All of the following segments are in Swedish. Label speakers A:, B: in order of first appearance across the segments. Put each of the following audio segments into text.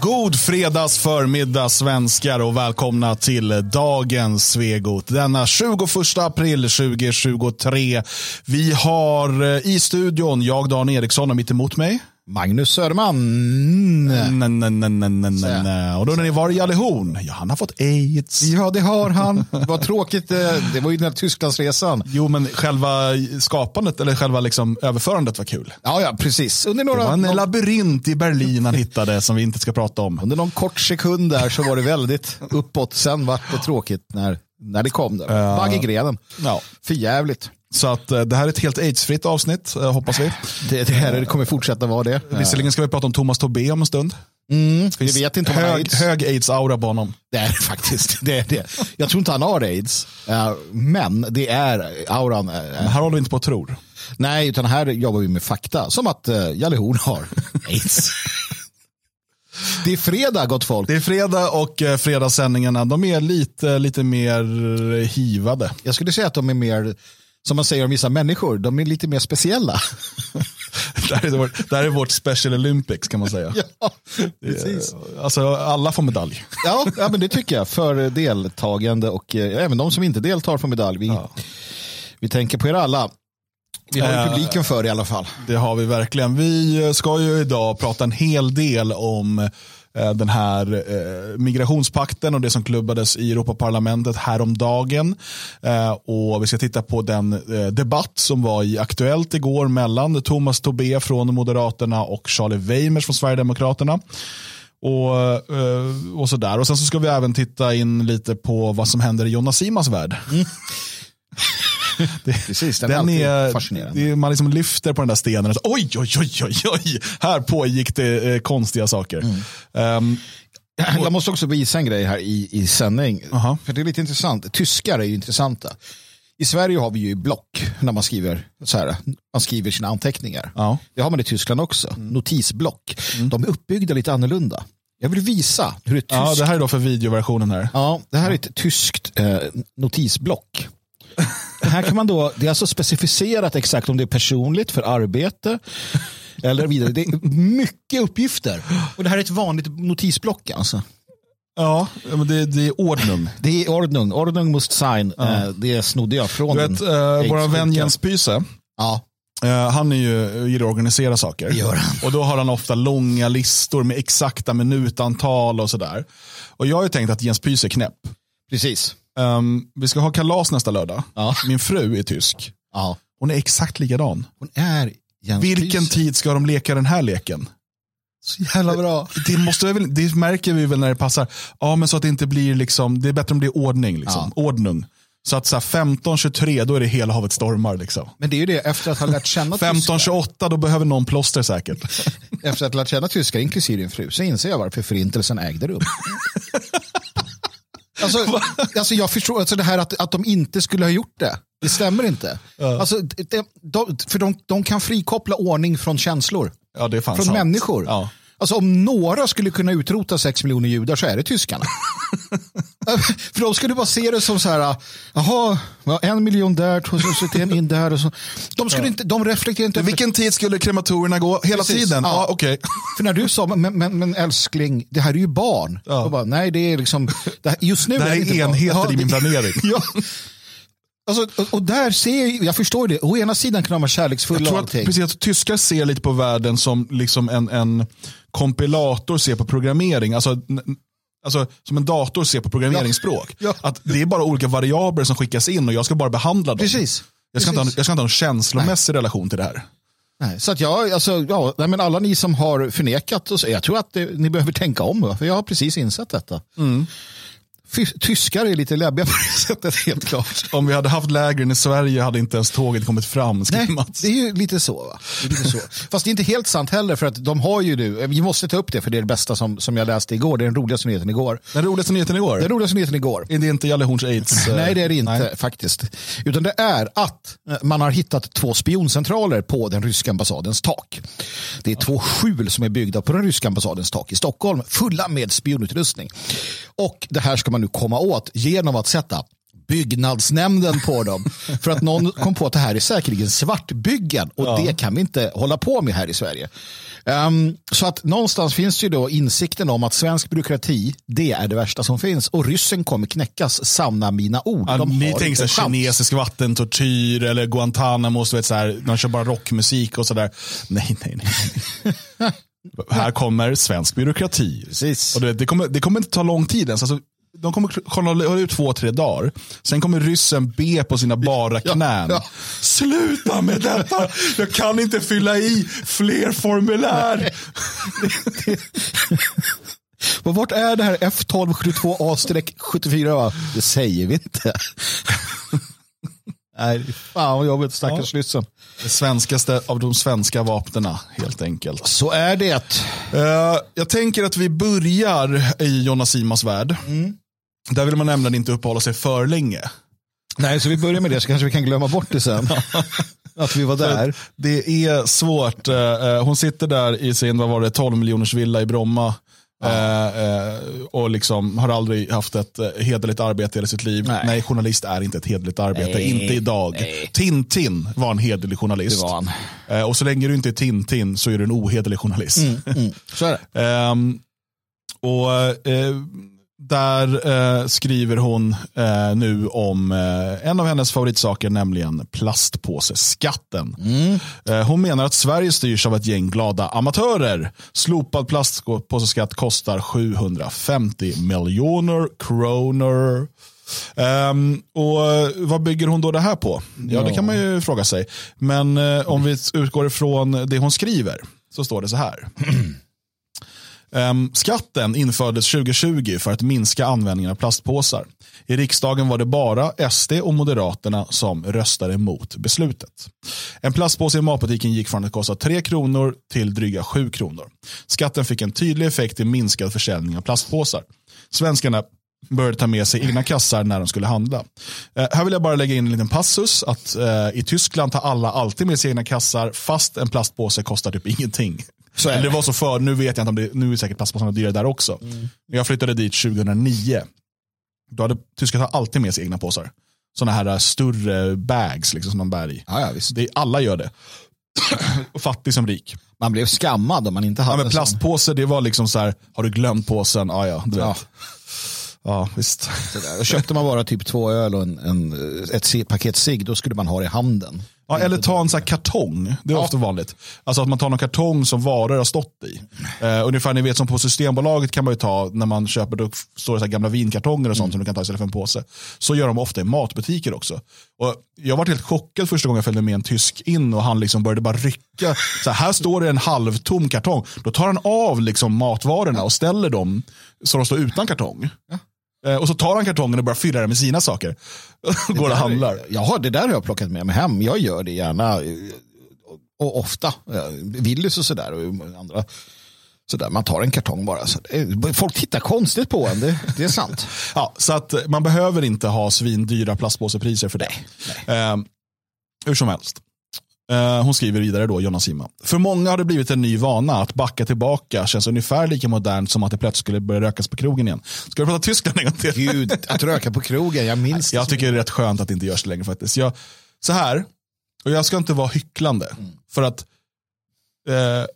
A: God fredags förmiddag svenskar och välkomna till dagens Svegot. Denna 21 april 2023. Vi har eh, i studion jag Dan Eriksson och mitt emot mig
B: Magnus Söderman.
A: Och då när ni var i Allehorn, ja han har fått aids.
B: Ja det har han. Vad tråkigt. eh, Det var ju den här Tysklandsresan.
A: Jo men själva skapandet eller själva liksom överförandet var kul.
B: Ja, ja precis. Under,
A: Det
B: några,
A: var en
B: någon,
A: labyrint i Berlin han hittade som vi inte ska prata om.
B: under någon kort sekund där så var det väldigt uppåt. Sen var det tråkigt när, när det kom. Där. Bagg i grenen.
A: Ja.
B: För jävligt.
A: Så att eh, det här är ett helt aidsfritt avsnitt, eh, hoppas vi.
B: Det, det här det kommer fortsätta vara det.
A: Visserligen ska vi prata om Thomas Tobé om en stund.
B: Mm, vi vet inte om han har
A: Hög,
B: aids.
A: hög aids-aura på honom.
B: Det är faktiskt. Det är det. Jag tror inte han har aids. Eh, Men det är auran. eh,
A: Men här håller vi inte på att tro.
B: Nej, utan här jobbar vi med fakta. Som att Jalle Horn har aids. Det är fredag, gott folk.
A: Det är fredag och eh, fredagssändningarna de är lite, lite mer hivade.
B: Jag skulle säga att de är mer, som man säger om vissa människor, de är lite mer speciella.
A: Det här är vårt, det här är vårt Special Olympics kan man säga.
B: ja, precis.
A: Alltså alla får medalj.
B: Ja, ja, men det tycker jag. För deltagande och eh, även de som inte deltar får medalj. Vi, vi tänker på er alla. Vi har ju
A: Eh,
B: publiken för i alla fall.
A: Det har vi verkligen. Vi ska ju idag prata en hel del om Eh, den här eh, migrationspakten och det som klubbades i Europaparlamentet häromdagen. Eh, och vi ska titta på den eh, debatt som var i Aktuellt igår mellan Thomas Tobé från Moderaterna och Charlie Weimers från Sverigedemokraterna. Och, eh, och sådär. Och sen så ska vi även titta in lite på vad som händer i Jonas Simans värld. Mm.
B: Precis, den,
A: Den
B: är fascinerande.
A: det man liksom lyfter på den där stenen och så, oj, oj, oj, oj, oj, här pågick det eh, konstiga saker.
B: Mm.
A: Ehm,
B: Jag måste också visa en grej här i, i sändning.
A: Aha.
B: För det är lite intressant. Tyskar är ju intressanta. I Sverige har vi ju block när man skriver, så här, man skriver sina anteckningar.
A: ja.
B: Det har man i Tyskland också. Notisblock. De är uppbyggda lite annorlunda. Jag vill visa hur ett tyskt...
A: ja, det här är då för videoversionen här.
B: Ja, det här är ett tyskt eh, notisblock. Här kan man då, det är alltså specificerat exakt om det är personligt för arbete eller vidare. Det är mycket uppgifter. Och det här är ett vanligt notisblock alltså.
A: Ja, men det, det är ordnung.
B: Det är Ordnung, Ordnung must sign. Eh, det snodde jag från
A: Du vet, eh, vår vän. Jens Pyse,
B: Ja,
A: eh, han är ju, gillar att organisera saker.
B: Gör han.
A: Och då har han ofta långa listor med exakta minutantal och sådär. Och jag har ju tänkt att Jens Pyse är knäpp.
B: precis.
A: Ehm, vi ska ha kalas nästa lördag.
B: Ja.
A: Min fru är tysk.
B: Ja.
A: Hon är exakt likadan.
B: Hon är Jens
A: Vilken
B: Pyse.
A: tid ska de leka den här leken?
B: Så jävla bra.
A: Det, måste väl, det märker vi väl när det passar. Ja, men så att det inte blir liksom, det är bättre om det är ordning. Liksom. Ordnung. Så att så här, 15-23, då är det hela havet stormar. Liksom.
B: Men det är ju det, efter att ha lärt känna tyskar,
A: 15-28, då behöver någon plåster säkert.
B: efter att ha lärt känna tyskar, inklusive din fru, så inser jag varför förintelsen ägde rum. Alltså, alltså jag förstår, alltså det här att, att de inte skulle ha gjort det, det stämmer inte. Alltså, det, de, för de, de kan frikoppla ordning från känslor,
A: Ja, det är fan
B: från
A: sant.
B: människor.
A: Ja.
B: Alltså om några skulle kunna utrota sex miljoner judar så är det tyskarna. För de skulle bara se det som så här, jaha, ja, en miljon där, två tusen in där. Och så. De, skulle inte, de reflekterar inte över
A: Vilken tid skulle krematorierna gå? Hela
B: Precis,
A: tiden?
B: ja.
A: Ja, okej.
B: För när du sa, men, men, men älskling, det här är ju barn.
A: Ja.
B: Bara, nej, det är liksom, det här, just nu
A: Det här
B: det
A: är
B: inte barn.
A: enheter
B: Ja,
A: i min planering.
B: Ja. Alltså, och, där ser jag, jag förstår det, å ena sidan kan de vara
A: Jag
B: kärleksfulla och
A: tror att, precis, att tyskar ser lite på världen som liksom en, en kompilator ser på programmering. Alltså, alltså, som en dator ser på programmeringsspråk.
B: Ja.
A: Att det är bara olika variabler som skickas in och jag ska bara behandla dem.
B: Precis.
A: Jag ska, inte ha,
B: Precis.
A: jag ska inte ha en känslomässig relation till det här.
B: Nej, så att jag, alltså, ja, nej, men alla ni som har förnekat, och så, jag tror att det, ni behöver tänka om, för jag har precis insett detta. Fy- Tyskar är lite läbbiga på det sättet, helt klart.
A: Om vi hade haft lägren i Sverige hade inte ens tåget kommit fram,
B: Nej,
A: Mats.
B: det är ju lite så. Va? Det är lite så. Fast det är inte helt sant heller, för att de har ju nu, vi måste ta upp det, för det är det bästa som, som jag läste igår, det är den roligaste nyheten igår.
A: Den roligaste nyheten igår.
B: Den roligaste nyheten igår.
A: Är det inte Jalle Horns aids? eh,
B: Nej, det är det inte
A: nej.
B: faktiskt. Utan det är att eh, man har hittat två spioncentraler på den ryska ambassadens tak. Det är två skjul som är byggda på den ryska ambassadens tak i Stockholm, fulla med spionutrustning. Och det här ska man nu komma åt genom att sätta byggnadsnämnden på dem. För att någon kom på att det här är säkerligen svartbyggen och ja. det kan vi inte hålla på med här i Sverige. Um, så att någonstans finns ju då insikten om att svensk byråkrati, det är det värsta som finns. Och ryssen kommer knäckas, sanna mina ord.
A: Ja, ni tänker så kinesisk vattentortyr eller Guantanamo, så vet, så här, de kör bara rockmusik och sådär. Nej, nej, nej. här kommer svensk byråkrati.
B: Precis.
A: Och det, det, kommer, det kommer inte ta lång tid ens. Alltså, de kommer hålla ut två, tre dagar. Sen kommer ryssen be på sina bara knän. Ja, ja. Sluta med detta! Jag kan inte fylla i fler formulär.
B: Och vart är det här F1272A-74? Det säger vi inte. Nej, fan vad jobbigt, stackars ja. ryssen.
A: Det svenskaste av de svenska vapnen helt enkelt.
B: Så är det.
A: Uh, jag tänker att vi börjar i Jonna Simas värld. Mm. Där vill man nämligen inte uppehålla sig för länge.
B: Nej, så vi börjar med det så kanske vi kan glömma bort det sen. att vi var där.
A: Det är svårt. Eh, eh, hon sitter där i sin, vad var det, 12 miljoners villa i Bromma. Ja. och liksom har aldrig haft ett hederligt arbete i hela sitt liv. Nej. Nej, journalist är inte ett hederligt arbete. Nej. Inte idag. Nej. Tintin var en hederlig journalist.
B: Det var
A: han. och så länge du inte är Tintin så är du en ohederlig journalist. Mm,
B: mm. Så är det. um,
A: och där eh, skriver hon eh, nu om eh, en av hennes favoritsaker, nämligen plastpåseskatten. Mm. Eh, hon menar att Sverige styrs av ett gäng glada amatörer. Slopad plastpåseskatt kostar 750 miljoner kronor. Um, och eh, Vad bygger hon då det här på? Ja, det kan man ju fråga sig. Men eh, om vi utgår ifrån det hon skriver så står det så här. Ehm, skatten infördes 2020 för att minska användningen av plastpåsar. I riksdagen var det bara SD och Moderaterna som röstade mot beslutet. En plastpåse i matbutiken gick från att kosta 3 kronor till dryga 7 kronor. Skatten fick en tydlig effekt i minskad försäljning av plastpåsar. Svenskarna började ta med sig egna kassar när de skulle handla. Eh, här vill jag bara lägga in en liten passus att eh, i Tyskland tar alla alltid med sig egna kassar fast en plastpåse kostar typ ingenting. Så Eller det var så för, nu vet jag inte om det, nu är säkert plastpåsarna dyrare där också. Mm. Jag flyttade dit 2009. Då hade tyskarna alltid med sig egna påsar. Sådana här större bags liksom, som de bär i.
B: Ja, ja, visst.
A: Det, alla gör det. Fattig som rik.
B: Man blev skammad om man inte hade
A: ja, men Plastpåse, det var liksom så här, har du glömt påsen? Ah, ja, du. Ja. Ja, visst.
B: Då köpte man bara typ två öl och en, en ett paket cigg, då skulle man ha det i handen.
A: Ja, eller ta en sån kartong. Det är ja. ofta vanligt. Alltså att man tar någon kartong som varor har stått i. Uh, ungefär ni vet som på Systembolaget kan man ju ta när man köper, då står det så gamla vinkartonger och sånt mm. som du kan ta istället för en påse. Så gör de ofta i matbutiker också. Och jag var helt chockad första gången jag följde med en tysk in och han liksom började bara rycka. Så här, här står det en halvtom kartong. Då tar han av liksom matvarorna och ställer dem så de står utan kartong. Ja. Eh, och så tar han kartongen och börjar fylla den med sina saker. Går och handlar.
B: Jaha, det där har jag plockat med mig hem. Jag gör det gärna. Och ofta. Willys och sådär. Och andra. Sådär, man tar en kartong bara. Folk tittar konstigt på en, det, det är sant.
A: ja, så att man behöver inte ha svindyra plastpåsepriser för det. Nej, nej. Eh, hur som helst. Eh, hon skriver vidare då, Jonna Sima. För många har det blivit en ny vana att backa tillbaka känns ungefär lika modernt som att det plötsligt skulle börja rökas på krogen igen. Ska vi prata Tyskland en gång till?
B: Gud, att röka på krogen, jag minns.
A: Jag tycker det är rätt skönt att det inte görs längre faktiskt. Jag, så här, och jag ska inte vara hycklande. Mm. För att eh,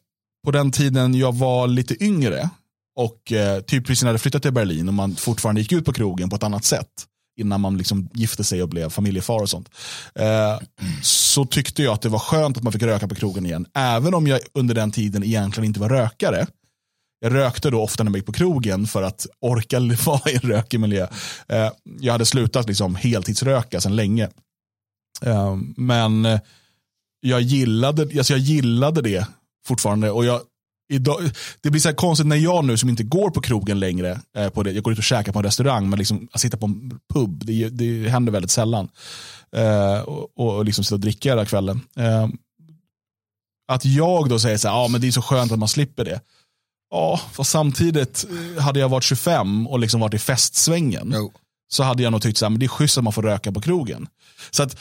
A: på den tiden jag var lite yngre och eh, typ precis när jag hade flyttat till Berlin och man fortfarande gick ut på krogen på ett annat sätt innan man liksom gifte sig och blev familjefar och sånt. Eh, så tyckte jag att det var skönt att man fick röka på krogen igen. Även om jag under den tiden egentligen inte var rökare. Jag rökte då ofta när jag gick på krogen för att orka vara i en rökig miljö. Eh, jag hade slutat liksom heltidsröka sedan länge. Eh, men jag gillade, alltså jag gillade det fortfarande. Och jag Idag, det blir så här konstigt när jag nu som inte går på krogen längre, eh, på det, jag går ut och käkar på en restaurang, men liksom, att sitta på en pub, det, det händer väldigt sällan. Eh, och, och liksom sitta och dricka hela kvällen. Eh, att jag då säger så här, ja men det är så skönt att man slipper det. Ja, fast samtidigt eh, hade jag varit 25 och liksom varit i festsvängen. No. Så hade jag nog tyckt så här, men det är schysst att man får röka på krogen. Så att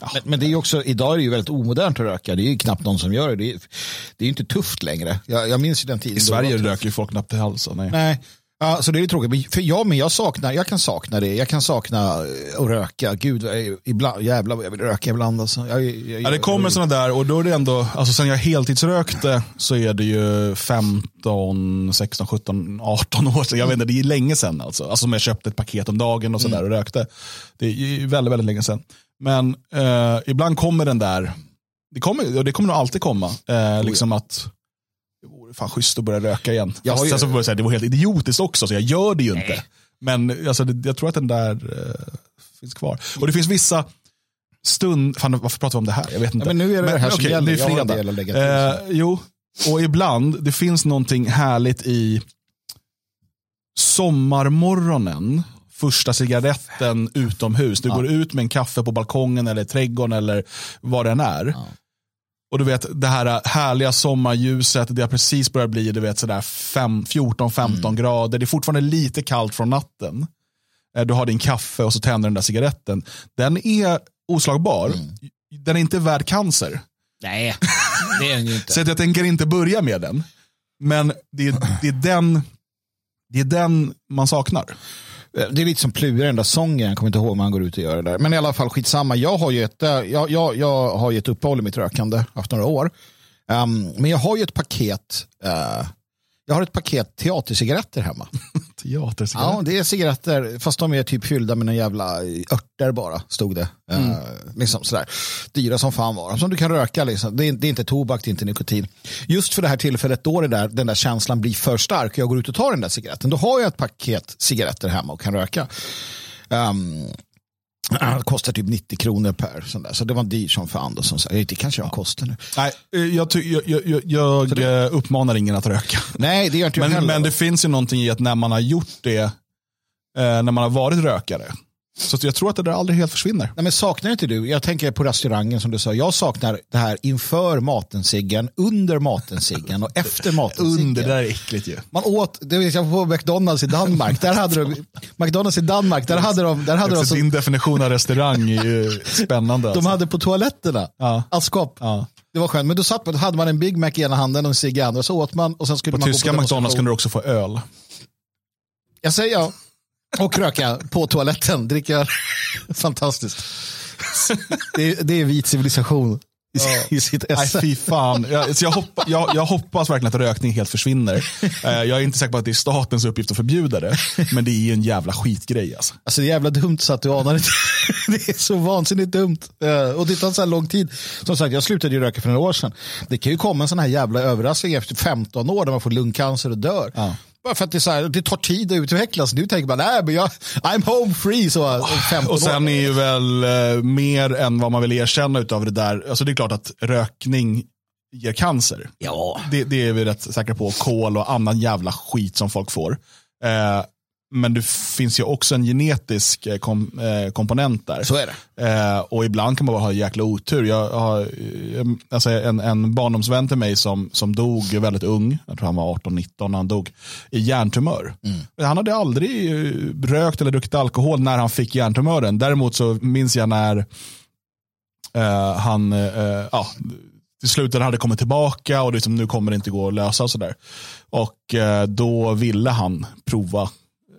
B: Ja. Men, men, det är också, idag är det ju väldigt omodernt att röka. Det är ju knappt någon som gör det. Det är, det är inte tufft längre. Jag, jag minns ju den tiden.
A: I Sverige röker ju folk knappt halsen.
B: Nej. nej. Ja, så det är tråkigt. För jag, men jag, saknar, jag kan sakna det. Jag kan sakna att röka. Gud, ibland, jävlar vad jag vill röka ibland. Alltså. Jag, jag,
A: ja, det kommer sådana där och då är det ändå, alltså sen jag heltidsrökte så är det ju 15, 16, 17, 18 år sedan. Jag vet inte, det är länge sedan alltså. Alltså som jag köpte ett paket om dagen och sådär mm. och rökte. Det är väldigt, väldigt länge sedan. Men eh, ibland kommer den där, det kommer, och det kommer nog alltid komma, eh, liksom att det vore fan schysst att börja röka igen. Jag Fast ju... sen så jag säga, det var helt idiotiskt också, så jag gör det ju Nej. inte. Men alltså, det, jag tror att den där uh, finns kvar. Och det finns vissa stund, fan, varför pratar vi om det här? Jag vet inte.
B: Ja, men nu är det men, det här som okay, gäller.
A: Det är fredag. Eh, jo, och ibland, det finns någonting härligt i sommarmorgonen, första cigaretten utomhus. Du ja. går ut med en kaffe på balkongen eller trädgården eller vad det än är. Ja. Och du vet det här härliga sommarljuset, det har precis börjat bli 14-15 mm. grader. Det är fortfarande lite kallt från natten. Eh, du har din kaffe och så tänder den där cigaretten. Den är oslagbar. Mm. Den är inte värd cancer.
B: Nej, det är den ju inte.
A: så jag tänker inte börja med den. Men det är, det är, den, det är den man saknar.
B: Eh, det är lite som Plura, den där sången. Jag kommer inte ihåg om han går ut och gör det där. Men i alla fall skitsamma. Jag har ju ett, eh, jag, jag, jag har ju ett uppehåll i mitt rökande, haft några år. Um, men jag har ju ett paket uh, jag har ett paket teatercigaretter hemma.
A: teatercigaretter?
B: Ja, det är cigaretter, fast de är typ fyllda med en jävla örter bara, stod det. Mm. Uh, liksom sådär. Dyra som fan var Som du kan röka, liksom. det, är, det är inte tobak, det är inte nikotin. Just för det här tillfället då det där, den där känslan blir för stark och jag går ut och tar den där cigaretten, då har jag ett paket cigaretter hemma och kan röka. Um, det kostar typ 90 kronor per sån där. Så det var dyrt som fan. Då, som sagt. Det kanske de kostar nu.
A: Nej, eh, jag, jag, jag, jag det... Eh, uppmanar ingen att röka.
B: Nej, det gör inte
A: jag
B: men,
A: heller. Men det finns ju någonting i att när man har gjort det, eh, när man har varit rökare, så jag tror att det där aldrig helt försvinner.
B: Nej, men saknar inte du, jag tänker på restaurangen som du sa, jag saknar det här inför maten-ciggen, under maten-ciggen och efter maten-ciggen.
A: Under, det där är äckligt ju.
B: Man åt, det vet jag på McDonalds i Danmark, där hade de, McDonalds i Danmark, där hade de... Där hade de
A: så, din definition av restaurang är ju spännande.
B: Alltså. De hade på toaletterna, ja. askkopp. Ja. Det var skönt, men då, satt, då hade man en Big Mac i ena handen och en cigg i andra, så åt man och sen skulle
A: på
B: man
A: tyska på McDonalds kunde du också få öl.
B: Jag säger ja. Och röka på toaletten, dricka. Fantastiskt. Det är, det är vit civilisation i, ja. i sitt esse.
A: Nej, fy fan. Jag, jag, hoppa, jag, jag, hoppas verkligen att rökning helt försvinner. Eh, jag är inte säker på att det är statens uppgift att förbjuda det. Men det är ju en jävla skitgrej. Alltså.
B: Alltså det är jävla dumt så att du anar inte. Det är så vansinnigt dumt. Eh, och det tar så här lång tid. Som sagt, jag slutade ju röka för några år sedan. Det kan ju komma en sån här jävla överraskning efter 15 år när man får lungcancer och dör. Ja. Bara för att det, så här, det tar tid att utvecklas. Nu tänker man, nej men jag, I'm home free. Så, 15
A: och sen år. är ju väl eh, mer än vad man vill erkänna av det där. Alltså det är klart att rökning ger cancer.
B: Ja.
A: Det, det är vi rätt säkra på. Kol och annan jävla skit som folk får. Eh, men det finns ju också en genetisk eh, kom, eh, komponent där.
B: Så är
A: det. Eh, och ibland kan man bara ha jäkla otur. Jag har eh, alltså en, en barndomsvän till mig som, som dog väldigt ung, jag tror han var 18-19 när han dog, i hjärntumör. Mm. Han hade aldrig eh, rökt eller druckit alkohol när han fick hjärntumören. Däremot så minns jag när eh, han, ja, till slut hade kommit tillbaka och liksom, nu kommer det inte gå att lösa. Och, sådär. och då ville han prova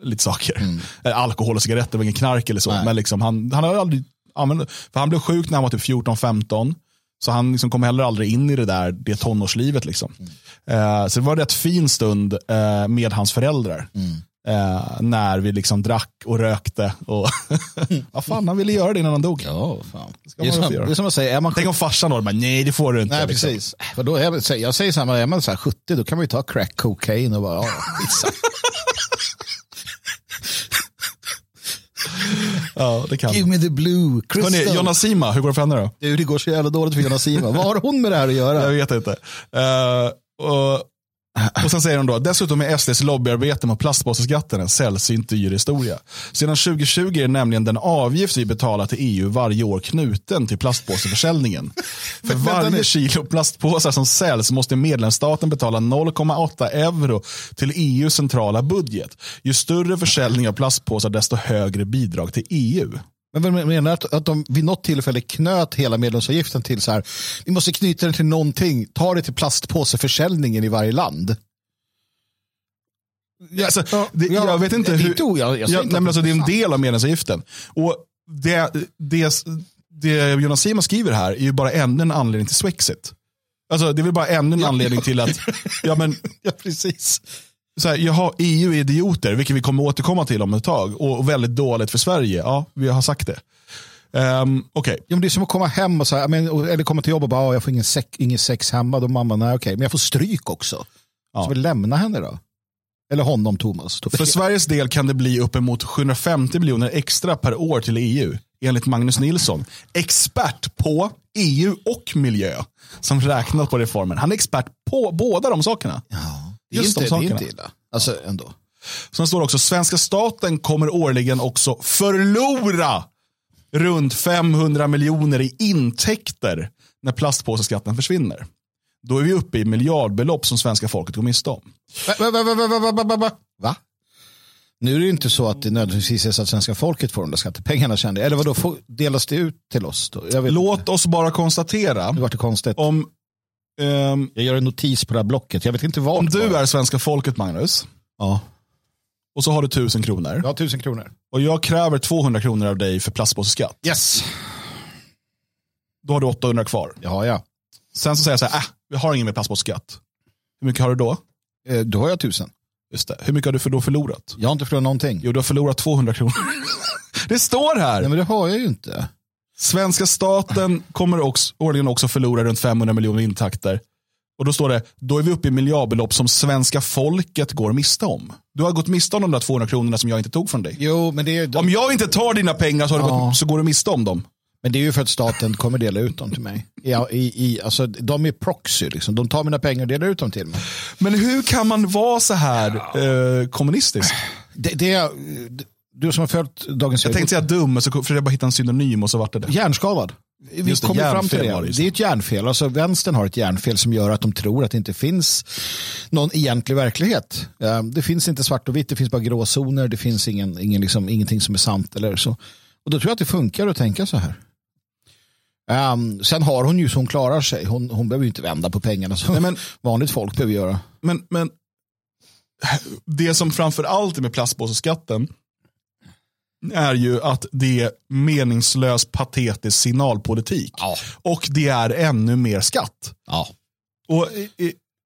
A: lite saker. Mm. Eh, alkohol och cigaretter var ingen knark eller så. Men liksom, han, han har aldrig använt, för han blev sjuk när han var typ 14-15. Så han liksom kom heller aldrig in i det där det tonårslivet. Liksom. Mm. Uh, så det var en rätt fin stund uh, med hans föräldrar. Mm. Uh, när vi liksom drack och rökte. Och ja, fan, han ville göra det innan han dog.
B: Ja, fan. Det, är som, det är som att säga, är man
A: Tänk om farsan då, nej det får du inte.
B: Nej, liksom. precis. För då är, jag säger samma, är man så 70 då kan man ju ta crack cocaine och bara, ja,
A: Ja, det kan.
B: Give me the blue crystal.
A: Hörrni, Jonna Sima, hur går det för henne då?
B: Det går så jävla dåligt för Jonna Sima. Vad har hon med det här att göra?
A: Jag vet inte. Uh, och och sen säger de då, dessutom är SDs lobbyarbete mot plastpåseskatten en sällsynt dyr historia. Sedan 2020 är nämligen den avgift vi betalar till EU varje år knuten till plastpåseförsäljningen. För varje kilo plastpåsar som säljs måste medlemsstaten betala 0,8 euro till EUs centrala budget. Ju större försäljning av plastpåsar desto högre bidrag till EU.
B: Men menar att, att de vid något tillfälle knöt hela medlemsavgiften till så här, vi måste knyta den till någonting, ta det till plastpåseförsäljningen i varje land.
A: Alltså,
B: Ja,
A: det,
B: ja,
A: jag vet inte
B: det
A: hur...
B: jag- jag
A: ja,
B: inte
A: nej, men alltså,
B: det
A: är en del av medlemsavgiften. Och det, det, det Jonas Sima skriver här är ju bara ännu en anledning till Swexit. Alltså, det är väl bara ännu en anledning till att... Ja, men,
B: Ja, precis.
A: Så här, jaha, EU är idioter, vilket vi kommer återkomma till om ett tag. Och, och väldigt dåligt för Sverige. Ja, vi har sagt det. Um, Okej,
B: Ja, men det är som att komma hem och så här, men, eller komma till jobbet och bara, "Ah, jag får ingen, sex, ingen sex hemma. Då mamma, nej okej, men jag får stryk också.
A: Ja.
B: Så vi lämna henne då. Eller honom, Thomas.
A: För Sveriges del kan det bli uppemot 750 miljoner extra per år till EU, enligt Magnus Nilsson. Expert på EU och miljö, som räknat på reformen. Han är expert på båda de sakerna.
B: Ja,
A: Just det,
B: det är inte illa. Alltså ändå.
A: Sen står det också, svenska staten kommer årligen också förlora runt 500 miljoner i intäkter när plastpåseskatten försvinner. Då är vi uppe i miljardbelopp som svenska folket går miste om.
B: Va? Nu är det inte så att det nödvändigtvis är så att svenska folket får de där skattepengarna. Kände. Eller vadå, delas det ut till oss? Då?
A: Låt
B: inte.
A: oss bara konstatera.
B: Det var det konstigt.
A: Om ehm,
B: Jag gör en notis på det här blocket. Jag vet inte vad.
A: om du
B: var.
A: är svenska folket Magnus,
B: Ja.
A: och så har du tusen kronor,
B: Jag har tusen kronor.
A: och jag kräver 200 kronor av dig för plastpåseskatt,
B: Yes.
A: då har du 800 kvar.
B: Har jag.
A: Sen så säger jag så här, äh, vi har ingen mer plastpåseskatt. Hur mycket har du då?
B: Eh, Då har jag tusen.
A: Just det. Hur mycket har du för då förlorat?
B: Jag har inte förlorat någonting.
A: Jo, du har förlorat 200 kronor. det står här.
B: Nej, men det har jag ju inte.
A: Svenska staten kommer också, årligen också förlora runt 500 miljoner intäkter. Och då står det, då är vi uppe i miljardbelopp som svenska folket går miste om. Du har gått miste om de där 200 kronorna som jag inte tog från dig.
B: Jo, men det är,
A: Om jag inte tar dina pengar så,
B: Ja.
A: gått, så går du miste om dem.
B: men det är ju för att staten kommer dela ut dem till mig. Ja, i, i, alltså, de är proxy. Liksom. De tar mina pengar och delar ut dem till mig.
A: Men hur kan man vara så här eh, kommunistisk?
B: Det, det är, du som har följt Dagens
A: Jag tänkte säga dum, men så försökte jag bara hitta en synonym och så vart det det.
B: Hjärnskadad. Vi
A: Just det,
B: kommer fram till
A: det
B: det. Det är ett hjärnfel. Alltså, vänstern har ett hjärnfel som gör att de tror att det inte finns någon egentlig verklighet. Eh, Det finns inte svart och vitt, det finns bara gråzoner, det finns ingen, ingen, liksom, ingenting som är sant. Eller så. Och då tror jag att det funkar att tänka så här. Um, sen har hon ju så hon klarar sig. Hon, hon behöver ju inte vända på pengarna som
A: Nej, men,
B: vanligt folk behöver göra.
A: men, men det som framför allt är med plastpåseskatten är ju att det är meningslös patetisk signalpolitik.
B: Ja.
A: Och det är ännu mer skatt.
B: Ja.
A: Och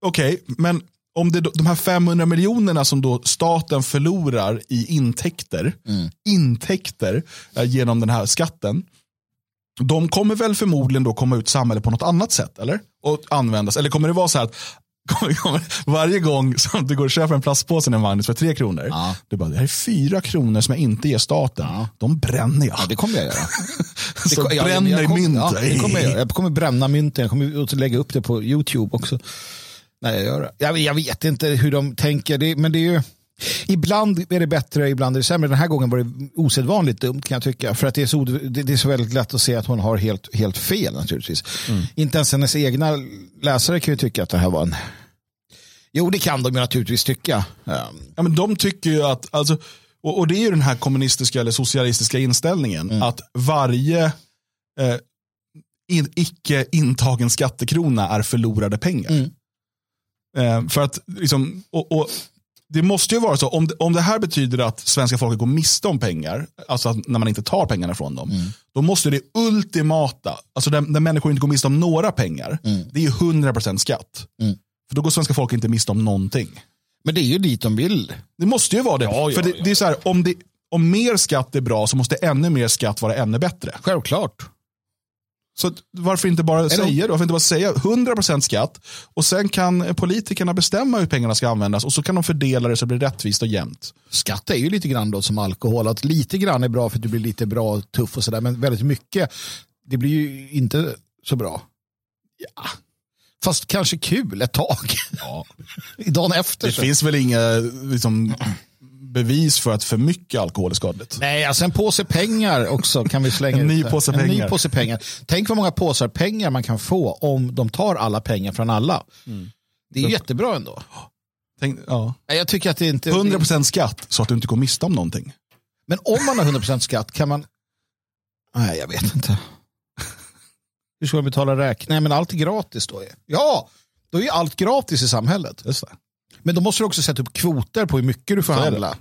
A: Okej, men om det, de här 500 miljonerna som då staten förlorar i intäkter,
B: Mm.
A: intäkter eh, genom den här skatten, de kommer väl förmodligen då komma ut samhället på något annat sätt, eller? Och användas, eller kommer det vara så här att varje gång som du går och köper en plastpåse i Magnus för tre kronor,
B: Ja.
A: du bara, det här är fyra kronor som jag inte ger staten,
B: Ja.
A: de bränner jag.
B: Ja, det kommer jag göra.
A: så
B: ja,
A: bränner
B: jag kommer-
A: mynt.
B: Ja, det kommer jag, jag kommer bränna mynten. Jag kommer lägga upp det på YouTube också. Nej, jag, gör det. Jag, jag vet inte hur de tänker, det, men det är ju... Ibland är det bättre, ibland är det sämre. Den här gången var det osedvanligt dumt kan jag tycka. För att det är så, det, är så väldigt lätt att se att hon har helt, helt fel naturligtvis. Inte ens hennes egna läsare kan ju tycka att det här var en... Jo, det kan de ju naturligtvis tycka. Um,
A: Ja, men de tycker ju att, alltså, och, och det är ju den här kommunistiska eller socialistiska inställningen, att varje eh, in, icke intagen skattekrona är förlorade pengar.
B: Mm.
A: Eh, för att, liksom, och, och, det måste ju vara så, om det, om det här betyder att svenska folket går miste om pengar, alltså att när man inte tar pengarna från dem, då måste det ultimata, alltså där, där människor inte går miste om några pengar, det är ju 100% skatt.
B: Mm.
A: För då går svenska folket inte miste om någonting.
B: men det är ju dit de vill.
A: Det måste ju vara det.
B: Ja, ja,
A: För det,
B: ja.
A: det är så här, om, det, om mer skatt är bra så måste ännu mer skatt vara ännu bättre.
B: Självklart.
A: Så varför inte bara säga det? Varför inte bara säga 100% skatt och sen kan politikerna bestämma hur pengarna ska användas och så kan de fördela det så det blir rättvist och jämnt.
B: Skatt är ju lite grann då som alkohol. Att lite grann är bra för att du blir lite bra och tuff och sådär. Men väldigt mycket, det blir ju inte så bra. Ja. Fast kanske kul ett tag. Ja. Dagen efter.
A: Det
B: så.
A: finns väl inga liksom, bevis för att för mycket alkohol är skadligt.
B: Nej, alltså en påse pengar också kan vi slänga
A: En
B: ut
A: ny
B: här.
A: påse
B: en ny påse pengar. Tänk vad många påsar pengar man kan få om de tar alla pengar från alla.
A: Mm.
B: Det är ju jättebra ändå.
A: Tänk, ja.
B: Jag tycker att det inte...
A: 100% skatt så att du inte går miste om någonting.
B: Men om man har 100% skatt kan man... Nej, jag vet inte. Hur ska man betala räkning? Nej, men allt är gratis då. Ja, då är allt gratis i samhället.
A: Just det.
B: Men då måste du också sätta upp kvoter på hur mycket du får
A: Så
B: handla.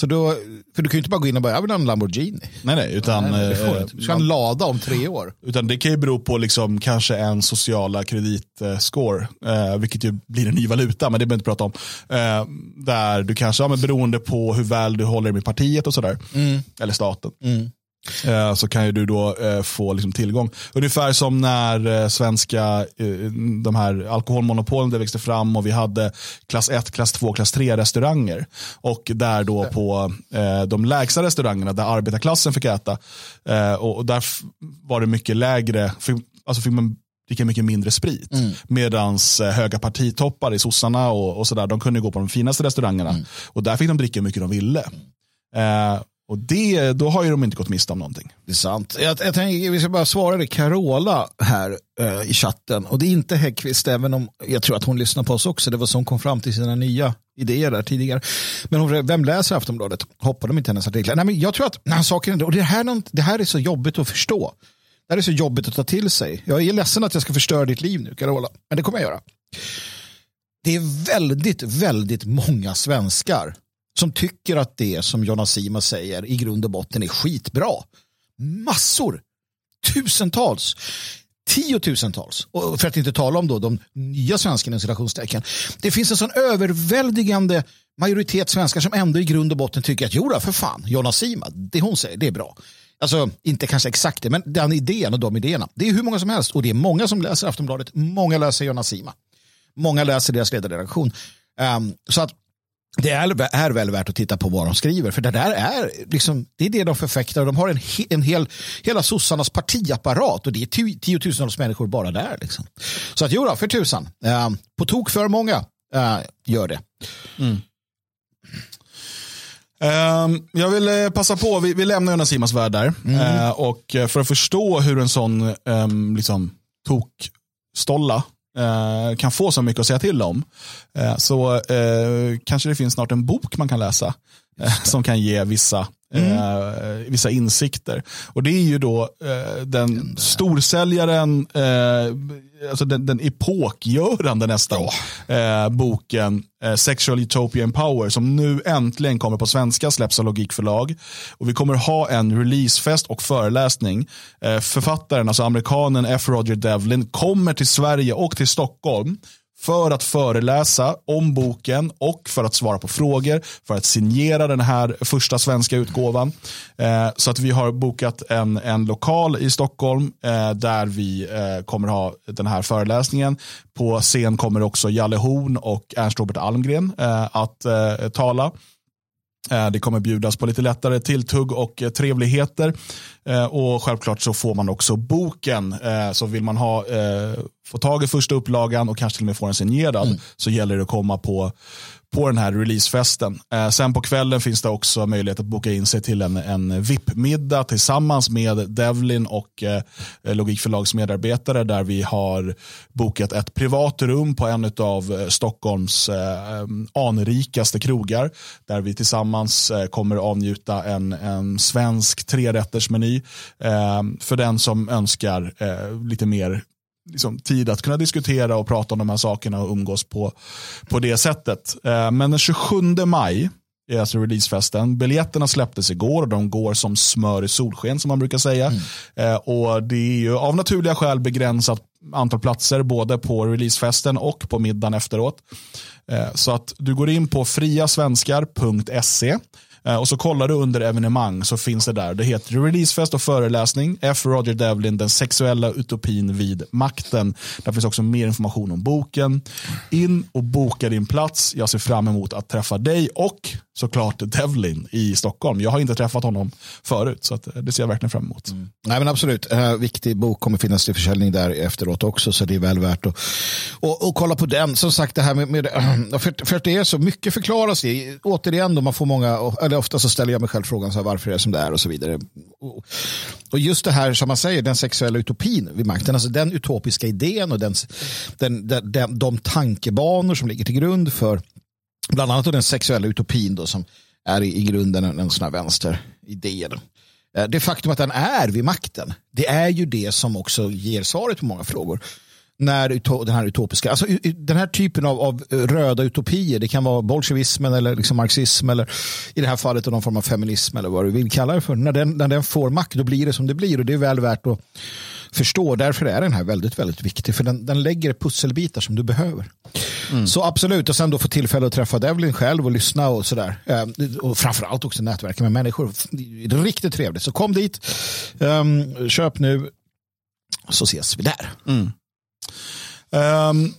B: Så då, för du kan ju inte bara gå in och bara, jag vill ha en Lamborghini.
A: Nej, nej, utan,
B: Nej,
A: eh.
B: Du ska ha en lada om tre år.
A: utan det kan ju bero på liksom kanske en sociala kreditscore, eh, vilket ju blir en ny valuta, men det behöver vi inte prata om. Eh, där du kanske, ja, men beroende på hur väl du håller med partiet och sådär, eller staten, eh, så kan ju du då eh, få liksom tillgång. Ungefär som när eh, svenska eh, de här alkoholmonopolen det växte fram och vi hade klass 1, klass 2, klass 3 restauranger. Och där då på eh, de lägsta restaurangerna där arbetarklassen fick äta. Eh, och, där var det mycket lägre, alltså fick man dricka mycket mindre sprit. Medans eh, höga partitoppar i sossarna och, och sådär, de kunde gå på de finaste restaurangerna. Och där fick de dricka hur mycket de ville. Eh, och det, då har ju de inte gått miste om någonting.
B: Det är sant. Jag, jag tänker, vi ska bara svara det. Carola här eh, i chatten. Och det är inte Häggkvist, även om jag tror att hon lyssnar på oss också. Det var så hon kom fram till sina nya idéer där tidigare. Men hon, vem läser Aftonbladet? Hoppar de inte hennes artiklar? Nej, men jag tror att nej, saken är, och det här, det här är så jobbigt att förstå. Det här är så jobbigt att ta till sig. Jag är ledsen att jag ska förstöra ditt liv nu, Carola. Men det kommer jag göra. Det är väldigt, väldigt många svenskar som tycker att det som Jonna Sima säger i grund och botten är skitbra. Massor. Tusentals. Tiotusentals. Och för att inte tala om då de nya svenskarna i citationstecken. Det finns en sån överväldigande majoritet svenskar som ändå i grund och botten tycker att Jodå, för fan, Jonna Sima, det hon säger, det är bra. Alltså, inte kanske exakt det, men den idén och de idéerna. Det är hur många som helst och det är många som läser Aftonbladet. Många läser Jonna Sima. Många läser deras ledarredaktion. Um, så att det är, är väl värt att titta på vad de skriver. För det där är liksom, det är det de förfäktar. De har en, he, en hel, hela sossarnas partiapparat och det är tio, tiotusentals människor bara där. Liksom. Så att jo då, för tusan. Eh, på tok för många eh, gör det.
A: Ehm, jag vill eh, passa på, vi, vi lämnar Jonas Simas värld där. Eh, och eh, för att förstå hur en sån um, liksom, tokstolla kan få så mycket att säga till om. eh, så eh, kanske det finns snart en bok man kan läsa eh, som kan ge vissa Eh, vissa insikter. Och det är ju då eh, den storsäljaren, eh, alltså den, den epokgörande nästan, eh, boken eh, Sexual Utopia and Power som nu äntligen kommer på svenska, släpps av Logikförlag. Och vi kommer ha en releasefest och föreläsning. Eh, författaren, alltså amerikanen F. Roger Devlin, kommer till Sverige och till Stockholm för att föreläsa om boken och för att svara på frågor, för att signera den här första svenska utgåvan. Eh, så att vi har bokat en, en lokal i Stockholm eh, där vi eh, kommer ha den här föreläsningen. På scen kommer också Jalle Horn och Ernst Robert Almgren eh, att eh, tala. Eh, Det kommer bjudas på lite lättare tilltugg och eh, trevligheter. Eh, Och självklart så får man också boken. Så vill man ha, få tag i första upplagan och kanske till och med få den signerad så gäller det att komma på, på den här releasefesten. Eh, Sen på kvällen finns det också möjlighet att boka in sig till en, en VIP-middag tillsammans med Devlin och eh, Logikförlags medarbetare där vi har bokat ett privat rum på en av eh, Stockholms eh, anrikaste krogar där vi tillsammans eh, kommer avnjuta en, en svensk trerättersmeny eh, för den som önskar eh, lite mer liksom, tid att kunna diskutera och prata om de här sakerna och umgås på, på det sättet. Eh, men den 27 maj är alltså releasefesten. Biljetterna släpptes igår och de går som smör i solsken som man brukar säga. Eh, och Det är ju av naturliga skäl begränsat antal platser både på releasefesten och på middagen efteråt. Eh, så att du går in på friasvenskar.se Eh, och så kollar du under evenemang så finns det där. Det heter releasefest och föreläsning. F. Roger Devlin, den sexuella utopin vid makten. Där finns också mer information om boken. In och boka din plats. Jag ser fram emot att träffa dig och såklart Devlin i Stockholm. Jag har inte träffat honom förut så att eh, det ser jag verkligen fram emot. Mm.
B: Nej men absolut, eh, viktig bok kommer finnas till försäljning där efteråt också så det är väl värt att och, och kolla på den. Som sagt det här med, med för, för att det är så mycket förklaras i, Återigen då man får många, eller ofta så ställer jag mig själv frågan så här, varför det är som det är och så vidare. Och, och just det här som man säger, den sexuella utopin vid makten, alltså den utopiska idén och den, den, den, den, de tankebanor som ligger till grund för bland annat den sexuella utopin då, som är i, i grunden en, en sån här vänsteridé. Då. Eh, det faktum att den är vid makten, det är ju det som också ger svaret på många frågor när den här utopiska, alltså den här typen av, av röda utopier, det kan vara bolsjevismen eller liksom marxism eller i det här fallet någon form av feminism eller vad du vill kalla det för. När den, när den får makt då blir det som det blir och det är väl värt att förstå. Därför är den här väldigt, väldigt viktig för den, den lägger pusselbitar som du behöver. Mm. Så absolut, och sen då få tillfälle att träffa Devlin själv och lyssna och sådär. Eh, och framförallt också nätverka med människor. Det är riktigt trevligt. Så kom dit, um, köp nu, så ses vi där.
A: Mm. Um,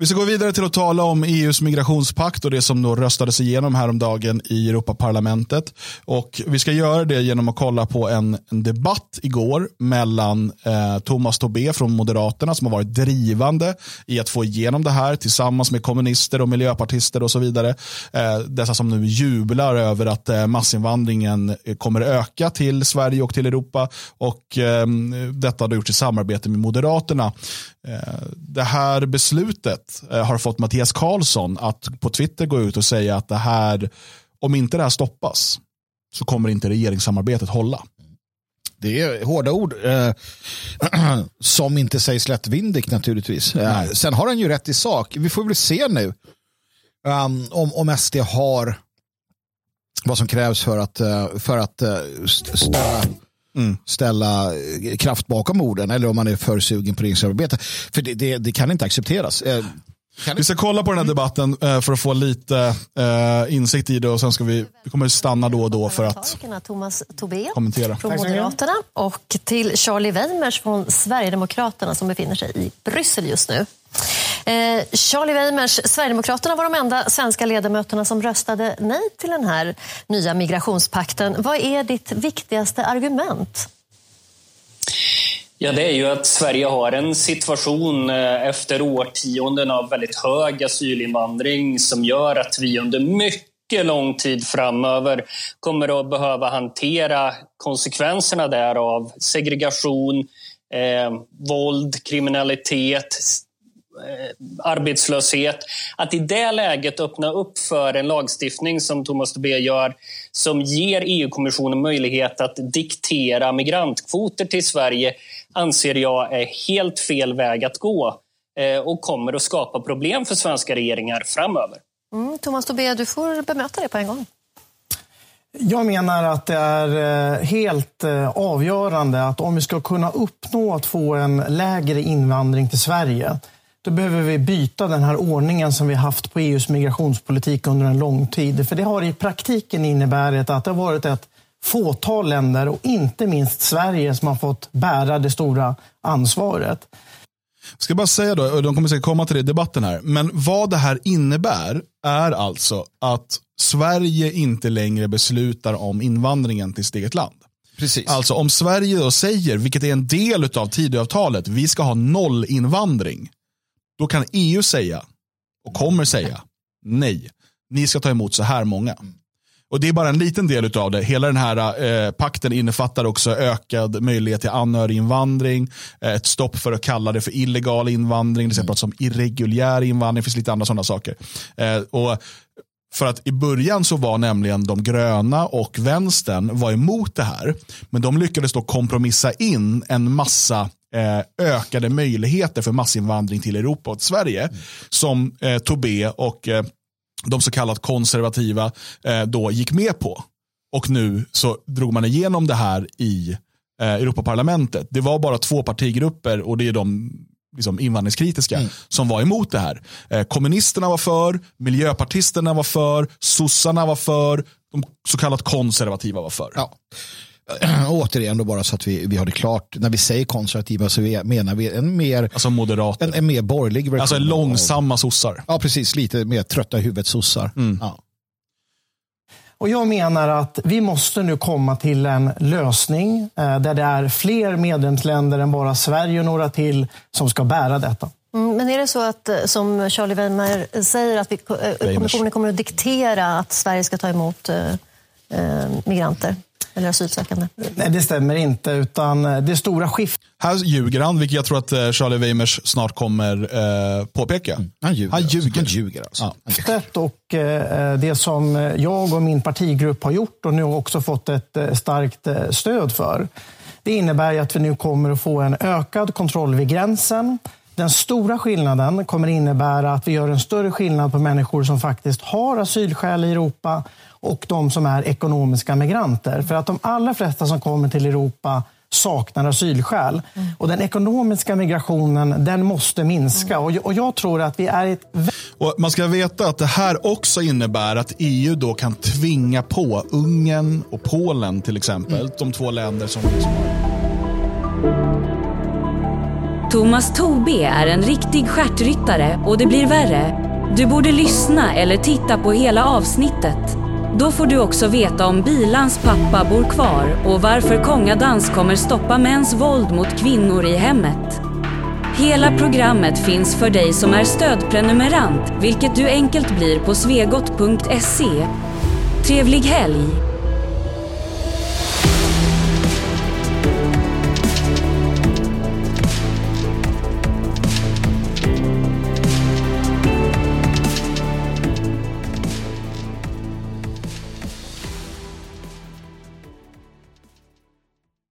A: vi ska gå vidare till att tala om EUs migrationspakt och det som då röstades igenom häromdagen i Europaparlamentet. Och vi ska göra det genom att kolla på en, en debatt igår mellan eh, Thomas Tobé från Moderaterna som har varit drivande i att få igenom det här tillsammans med kommunister och miljöpartister och så vidare. Eh, dessa som nu jublar över att eh, massinvandringen eh, kommer öka till Sverige och till Europa. Och eh, detta har gjorts i samarbete med Moderaterna. Eh, det här beslutet eh, har fått Mattias Karlsson att på Twitter gå ut och säga att det här, om inte det här stoppas så kommer inte regeringssamarbetet hålla.
B: Det är hårda ord eh, som inte sägs lättvindigt naturligtvis. Eh, sen har han ju rätt i sak. Vi får väl se nu um, om, om SD har vad som krävs för att, uh, för att störa mm. ställa eh, kraft bakom orden eller om man är för sugen på regeringssamarbete. För det, det, det, kan inte accepteras. Eh,
A: vi ska kolla på den här debatten eh, för att få lite insikt i det och sen ska vi, vi kommer stanna då och då för att
C: Thomas Tobé
A: kommentera.
C: från Moderaterna och till Charlie Weimers från Sverigedemokraterna som befinner sig i Bryssel just nu. Eh, Charlie Weimers, Sverigedemokraterna var de enda svenska ledamöterna som röstade nej till den här nya migrationspakten. Vad är ditt viktigaste argument?
D: Ja, det är ju att Sverige har en situation eh, efter årtionden av väldigt hög asylinvandring som gör att vi under mycket lång tid framöver kommer att behöva hantera konsekvenserna därav. Segregation, eh, våld, kriminalitet, arbetslöshet. Att i det läget öppna upp för en lagstiftning som Thomas Tobé gör som ger EU-kommissionen möjlighet att diktera migrantkvoter till Sverige anser jag är helt fel väg att gå eh, och kommer att skapa problem för svenska regeringar framöver.
C: Mm, Thomas Tobé, du får bemöta det på en gång.
E: Jag menar att det är eh, helt avgörande att om vi ska kunna uppnå att få en lägre invandring till Sverige då behöver vi byta den här ordningen som vi haft på EUs migrationspolitik under en lång tid. För det har i praktiken inneburit att det har varit ett fåtal länder och inte minst Sverige som har fått bära det stora ansvaret.
A: Jag ska bara säga då, och de kommer säkert komma till det i debatten här, men vad det här innebär är alltså att Sverige inte längre beslutar om invandringen till sitt eget land.
B: Precis.
A: Alltså om Sverige då säger, vilket är en del av Tidöavtalet, vi ska ha noll invandring. Då kan EU säga, och kommer säga, nej, ni ska ta emot så här många. Och Det är bara en liten del av det. Hela den här eh, pakten innefattar också ökad möjlighet till anhöriginvandring, eh, ett stopp för att kalla det för illegal invandring, det ska pratas om irreguljär invandring, det finns lite andra sådana saker. Eh, och för att i början så var nämligen de gröna och vänstern var emot det här. Men de lyckades då kompromissa in en massa eh, ökade möjligheter för massinvandring till Europa och Sverige. Mm. Som eh, Tobé och eh, de så kallat konservativa eh, då gick med på. Och nu så drog man igenom det här i eh, Europaparlamentet. Det var bara två partigrupper och det är de liksom invandringskritiska mm. som var emot det här. Eh, kommunisterna var för, miljöpartisterna var för, sossarna var för, de så kallat konservativa var för.
B: Ja. återigen då bara så att vi, vi har det klart. När vi säger konservativa så menar vi en mer,
A: alltså.
B: En, en mer borgerlig version.
A: Alltså långsamma sossar.
B: Ja, precis. Lite mer trötta i huvudet sossar. Mm. Ja.
E: Och jag menar att vi måste nu komma till en lösning eh, där det är fler medlemsländer än bara Sverige och några till som ska bära detta.
C: Mm, men är det så att, eh, som Charlie Weimer säger, att vi, eh, kommissionen kommer att diktera att Sverige ska ta emot eh, migranter? Eller asylsökande?
E: Nej, det stämmer inte. utan Det stora skiftet...
A: Här ljuger han, vilket jag tror att eh, Charlie Weimers snart kommer eh, påpeka. Mm.
B: Han ljuger.
A: Han ljuger.
B: Han ljuger alltså.
E: ja. Och eh, det som jag och min partigrupp har gjort och nu också fått ett eh, starkt eh, stöd för. Det innebär att vi nu kommer att få en ökad kontroll vid gränsen den stora skillnaden kommer innebära att vi gör en större skillnad på människor som faktiskt har asylskäl i Europa och de som är ekonomiska migranter. För att de allra flesta som kommer till Europa saknar asylskäl. Mm. Och den ekonomiska migrationen den måste minska. Mm. Och, och jag tror att vi är ett...
A: Och man ska veta att det här också innebär att EU då kan tvinga på Ungern och Polen till exempel, mm. de två länder som... som
F: Thomas Tobé är en riktig stjärtryttare och det blir värre. Du borde lyssna eller titta på hela avsnittet. Då får du också veta om Bilans pappa bor kvar och varför Kongadans kommer stoppa mäns våld mot kvinnor i hemmet. Hela programmet finns för dig som är stödprenumerant, vilket du enkelt blir på svegot.se. Trevlig helg!